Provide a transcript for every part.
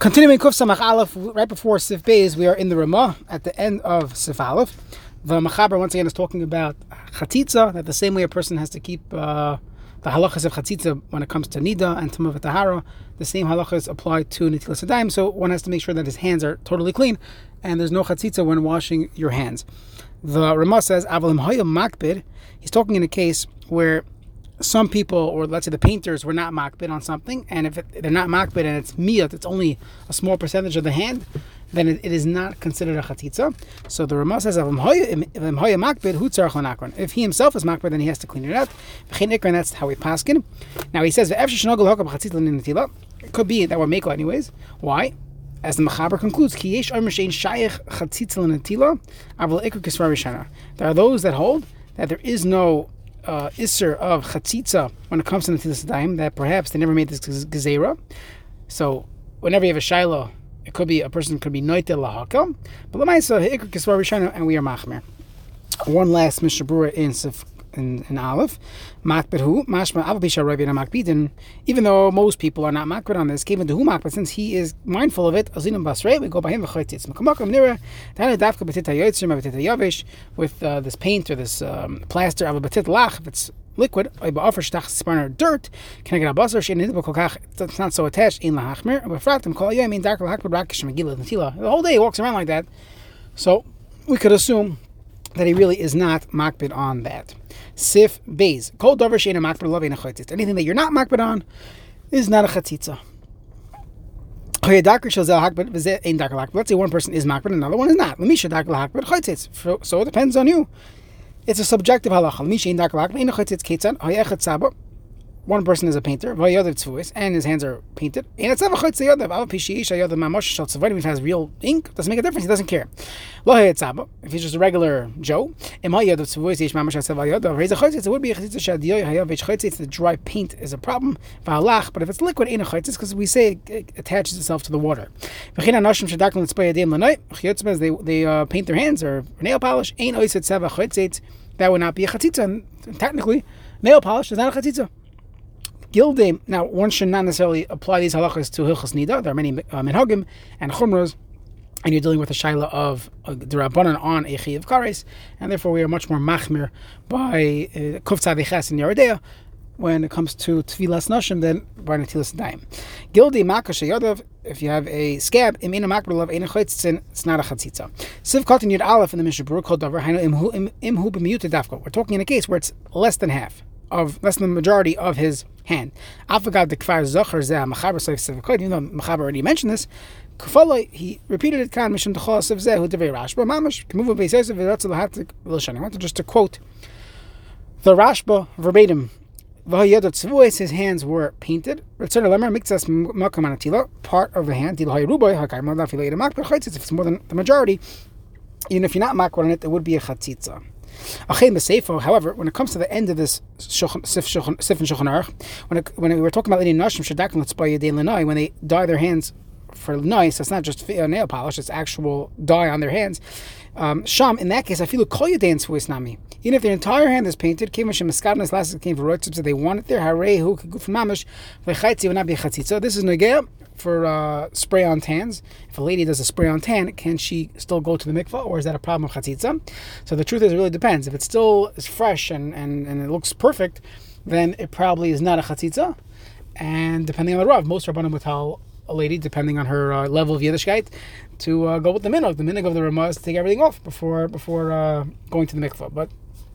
Continuing Kuf Samach Aleph, right before Sif Beis, we are in the Ramah at the end of Sif Aleph. The Machaber once again is talking about Chatitza, that the same way a person has to keep uh, the halachas of Chatitza when it comes to Nida and Tumah Tahara, the same halachas apply to Netilas Yadayim, so one has to make sure that his hands are totally clean and there's no Chatitza when washing your hands. The Ramah says, Avalim Hayam Makbid, he's talking in a case where some people, or let's say the painters, were not makbid on something, and if it, they're not makbid and it's miyat, it's only a small percentage of the hand, then it, it is not considered a chatitza. So the Ramah says, if he himself is makbid, then he has to clean it out. And that's how we paskin. Now he says, it could be that we're makel anyways. Why? As the Machaber concludes, there are those that hold that there is no uh, isser of chatzitza when it comes to the time that perhaps they never made this gezerah. So whenever you have a shiloh, it could be a person could be noitel lahakam, but lemaisa hikr kisvar rishana, and we are machmer. One last mishabura in in, in Aleph, makbid hu mashma avabisha ravi makbidin. Even though most people are not makbid on this, given to hu makbid, since he is mindful of it, azinam basrei, we go by him v'chaytitz. Mekamakam nira tana dafka betita yotzim betita yavish with uh, this paint or this um, plaster of a betit lach. If it's liquid, dirt, can I get a buzzer? It's not so attached in lahachmer. But fratim kol yamin dark lahakbid rakish megillah. The whole day he walks around like that. So we could assume that he really is not makbid on that. Sif Beis. Kol davar sheina makbid love chatzitza. Anything that you're not makbid on is not a chatzitza. Let's say one person is makbid, another one is not. So it depends on you. It's a subjective halacha one person is a painter, and his hands are painted. And it's never If has real ink, doesn't make a difference. He doesn't care. If he's just a regular Joe, it would be a the dry paint is a problem. But if it's liquid, it's because we say it attaches itself to the water. They, they uh, paint their hands or nail polish. That would not be a chatzitza. Technically, nail polish is not a chatzitza. Gildim. Now, one should not necessarily apply these halachas to Hilchas Nida. There are many uh, minhagim and chumras, and you're dealing with a shaila of uh, the rabbanon on a of kares, and therefore we are much more machmir by uh, kuf tzadiches in Yeridea when it comes to tvilas nashim than by natilas daim. Gildi makash yadav. If you have a scab, imina makbel of ein it's not a chatzitza. Siv katan yud aleph in the Mishnah Berurah called davar hainu imhu imhu b'miyut dafka. We're talking in a case where it's less than half of less than the majority of his hand. Afagad the kfar zocher zeh machaber seif sevakod. You know, machaber already mentioned this. Kufala, he repeated it kan mishum dechos of zeh hu devei rashba mamash kemuva beisesev v'ratzel hatik v'lashani. I wanted just to quote the Rashba verbatim. His hands were painted. Part of the hand. If it's more than the majority, even if you're not makbar on it, there would be a chatzitza. However, when it comes to the end of this Sif and Shulchan when it, when we were talking about Lini Nashim Shadak and when they dye their hands for nice, it's not just nail polish; it's actual dye on their hands. Um, Sham, in that case, I feel a kol dance voice nami. Even if their entire hand is painted, came from Miskadnas last came for Roitzim, so they want it there. Hare who could go from Mamish, would not be chatzitza. This is Nagea for uh, spray on tans. If a lady does a spray on tan, can she still go to the mikvah, or is that a problem of chatzitza? So the truth is, it really depends. If it still is fresh and, and, and it looks perfect, then it probably is not a chatzitza. And depending on the rav, most rabbanim would tell a lady, depending on her uh, level of Yiddishkeit, to uh, go with the minog. The minog of the Ramah is to take everything off before before uh, going to the mikvah. But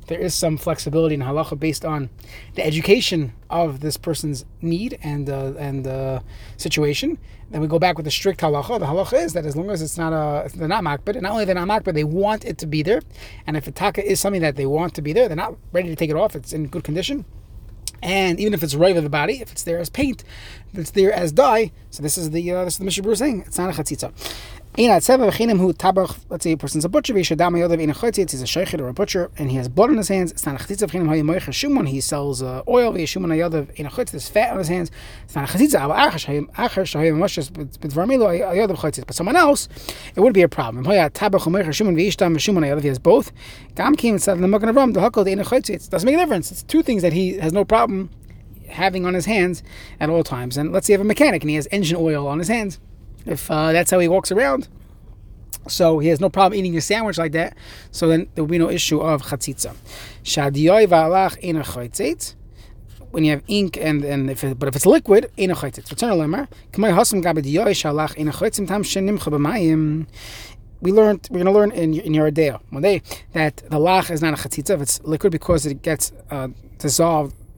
there is some flexibility in halacha based on the education of this person's need and uh, and uh, situation. Then we go back with the strict halacha. The halacha is that as long as it's not a they're not makbid, and not only they're not makbid, they want it to be there. And if the taka is something that they want to be there, they're not ready to take it off. It's in good condition. And even if it's right of the body, if it's there as paint, if it's there as dye, so this is the uh, this is the Mishnah saying it's not a chatzitza. Let's say a person's a butcher, he's a sheikhet or a butcher, and he has blood on his hands. It's not a chalitza. Shumon, he sells uh, oil, shumon ayadav in a chalitza, there's fat on his hands. It's not a chalitza. But someone else, it would be a problem. He has both. It doesn't make a difference. It's two things that he has no problem having on his hands at all times. And let's say you have a mechanic and he has engine oil on his hands if uh, that's how he walks around, so he has no problem eating a sandwich like that. So then there will be no issue of chatzitza. Va'alach. When you have ink and and if it, but if it's liquid. Return a. Kamay hasam gabediyoi shalach. We learned we're going to learn in in your day one day that the lach is not a chatzitza if it's liquid because it gets uh, dissolved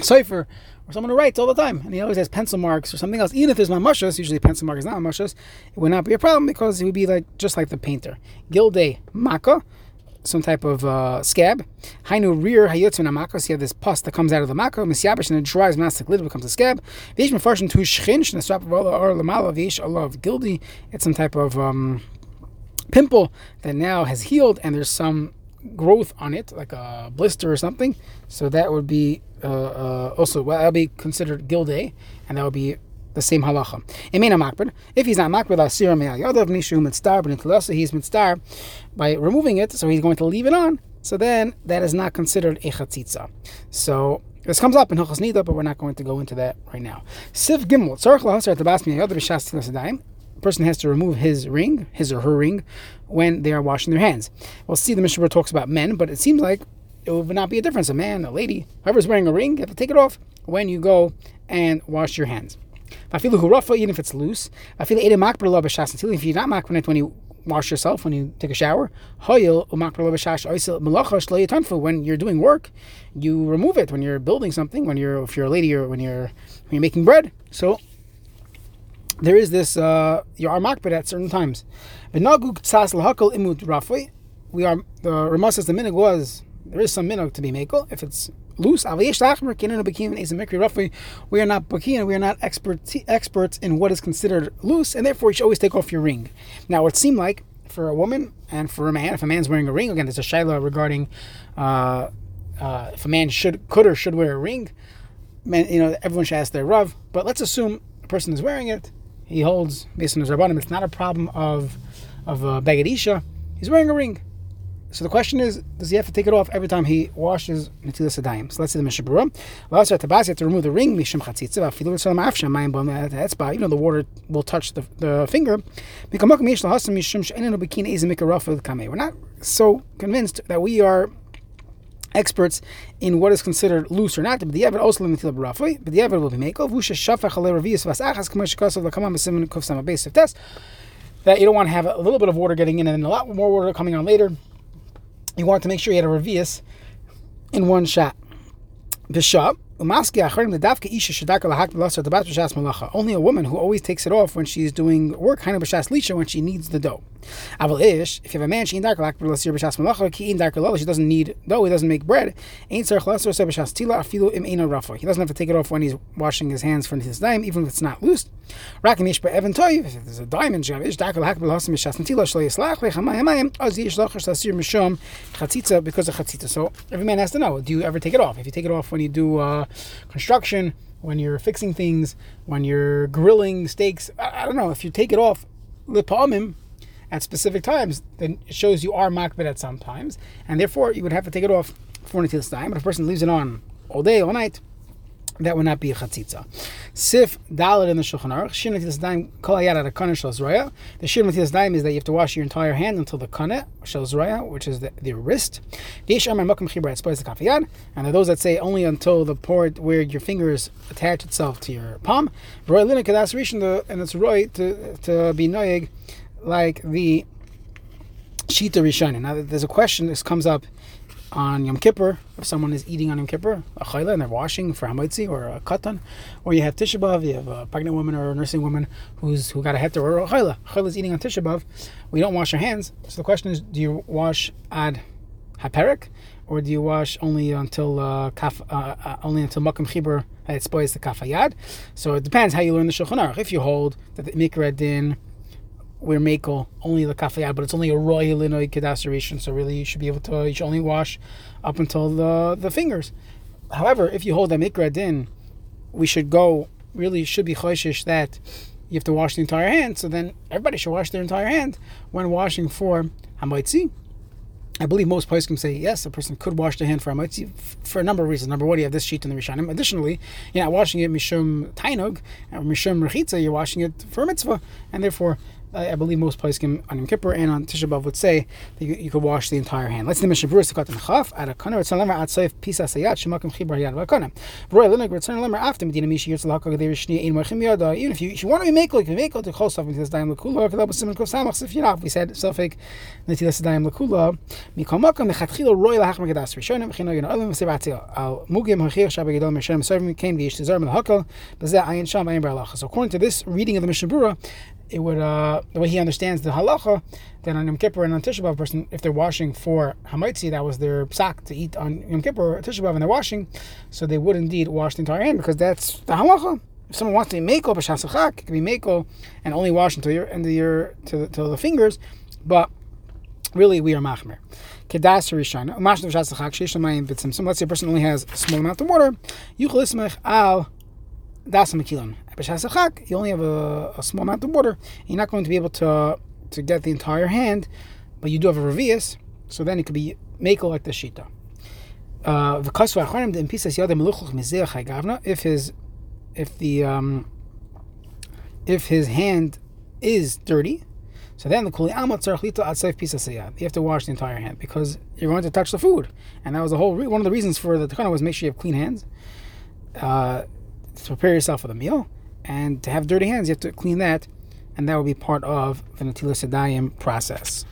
cipher or someone who writes all the time and he always has pencil marks or something else. Even if there's mamushas, usually pencil mark is not mamushas, it would not be a problem because he would be like just like the painter. Gilde maka, some type of uh, scab. Hainu rear hayotzun amaka, so you have this pus that comes out of the maka, misyabish and it dries mastic lid becomes a scab. Vish mefarshin tu shchin, shnesrap or lamala vish Allah gildi. It's some type of um, pimple that now has healed and there's some growth on it, like a blister or something. So that would be uh, uh, also well, that'll be considered gilde, and that would be the same halacha. Emina makbid. If he's not makbid, asir me'al yadav nishu mitzdar, in he's mitzdar by removing it, so he's going to leave it on. So then that is not considered a chatzitza. So this comes up in Hilchas Nida, but we're not going to go into that right now. Sif Gimel, Tzarech Lahasar Tabas Miyadav B'Shas Tilas person has to remove his ring, his or her ring, when they are washing their hands. We'll see the Mishnah talks about men, but it seems like it would not be a difference. A man, a lady, whoever's wearing a ring, you have to take it off when you go and wash your hands. Even if it's loose, if you're not makpid when you wash yourself, when you take a shower, when you're doing work, you remove it when you're building something, when you're if you're a lady or when you're when you're making bread. So there is this uh, you are makbid at certain times. We are the Ramah says the minig was there is some minog to be makel if it's loose. We are not bakin, we are not expert, experts in what is considered loose, and therefore you should always take off your ring. Now, it seemed like for a woman and for a man, if a man's wearing a ring, again, there's a shaila regarding uh, uh, if a man should could or should wear a ring. Man, you know, everyone should ask their rav, but let's assume a person is wearing it he holds based on his rabbanim, it's not a problem of of uh, Bagadisha. He's wearing a ring. So the question is, does he have to take it off every time he washes Netilas Yadayim? So let's see the Mishnah Berurah. La'asar tabas, you have to remove the ring, mishum chatzitza, afilu v'salam afsha, mayim bom etzba, you know, the water will touch the, the finger. We're not so convinced that we are experts in what is considered loose or not. But the Evid also limited Rafai, but the Evid will be Mako. Vusha Shafach Ale Ravius Vas Achas Kamash Kasav Lakamam Besimin Kuf Sama Base of Test. That you don't want to have a little bit of water getting in and then a lot more water coming on later. You want to make sure you had a Ravius in one shot. Bishop. Only a woman who always takes it off when she's doing work, when she needs the dough. If you have a man, she doesn't need dough, he doesn't make bread. He doesn't have to take it off when he's washing his hands for his dime, even if it's not loose. If there's a diamond, because of chatzitza. So every man has to know, do you ever take it off? If you take it off when you do uh, construction, when you're fixing things, when you're grilling steaks. I, I don't know. If you take it off lipamim at specific times, then it shows you are makbid at some times, and therefore you would have to take it off for until this time. But if a person leaves it on all day, all night, that would not be a chatzitza. Sif dalit in the Shulchan Aruch. Shir netilas daim kol hayad at a kana shel zroya. The netilas daim is that you have to wash your entire hand until the kana shel zroya, which is the, the wrist. Deish amar makom chibra kafiyad. And there those that say only until the part where your fingers attach itself to your palm. Roy lina kadas rishon and it's roy to to be noyeg like the shita rishonim. Now there's a question. This comes up on Yom Kippur, if someone is eating on Yom Kippur, a chayla, and they're washing for hamaitzi or a katan, or you have Tisha B'av, you have a pregnant woman or a nursing woman who's who got a heter or a chayla. Chayla is eating on Tisha B'av. We don't wash our hands. So the question is, do you wash ad haperik, or do you wash only until uh, kaf, uh, uh, only until makam chibur it spoils the kafayad? So it depends how you learn the Shulchan Aruch. If you hold that the mikra din we're makel only the kafayad, but it's only a royal linoy kedaseration. So really, you should be able to. You should only wash up until the the fingers. However, if you hold a mikra din, we should go. Really, should be choishish that you have to wash the entire hand. So then everybody should wash their entire hand when washing for hamaitzi. I believe most poskim say yes, a person could wash their hand for hamaitzi for a number of reasons. Number one, you have this sheet in the Rishonim. Additionally, you're not washing it mishum tainug, or mishum rechitza, you're washing it for mitzvah, and therefore I, I believe most poskim on Yom Kippur and on Tisha B'av would say that you, you could wash the entire hand. Let's the Mishnah Berurah Sukkot and Chaf at a kana return lemer at seif pisa sayat shemakim chibar yad v'akana. Roy linig return lemer after medina mishi yirtz lahakak geder shni ein mochim yada. Even if you, if you want to be makel, you can make it to chol into this daim lekula. Kadab b'simin kuf samach if you're not. We said sofik netilas daim lekula. Mikol makam mechatchila roy lahach megadas rishonim chino yon olim v'sebatzi al mugim hachir shabbat gedol mishem serving came the ish tizar melhakal b'zeh ayin sham ayin bar So according to this reading of the Mishnah Berurah, it would uh, the way he understands the halacha, that on Yom Kippur and on Tisha B'av, person if they're washing for hamaitzi, that was their psak to eat on Yom Kippur or Tisha B'av, and they're washing, so they would indeed wash the entire hand because that's the halacha. If someone wants to be meko b'shasachak, it can be meko and only wash until your end of your to the, the fingers, but really we are machmer. Kedas rishon, mashnav shasachak sheish mayim b'tzimtzum. Let's say a person only has a small amount of water. Yuchel ismech al das mekilon. You only have a, a, small amount of water. You're not going to be able to to get the entire hand, but you do have a revius, so then it could be makel like the shita. Uh, if his if the um, if his hand is dirty, so then the kuli You have to wash the entire hand because you're going to touch the food, and that was the whole re- one of the reasons for the takana was make sure you have clean hands. Uh, to prepare yourself for the meal. And to have dirty hands, you have to clean that, and that will be part of the Natilas Yadayim process.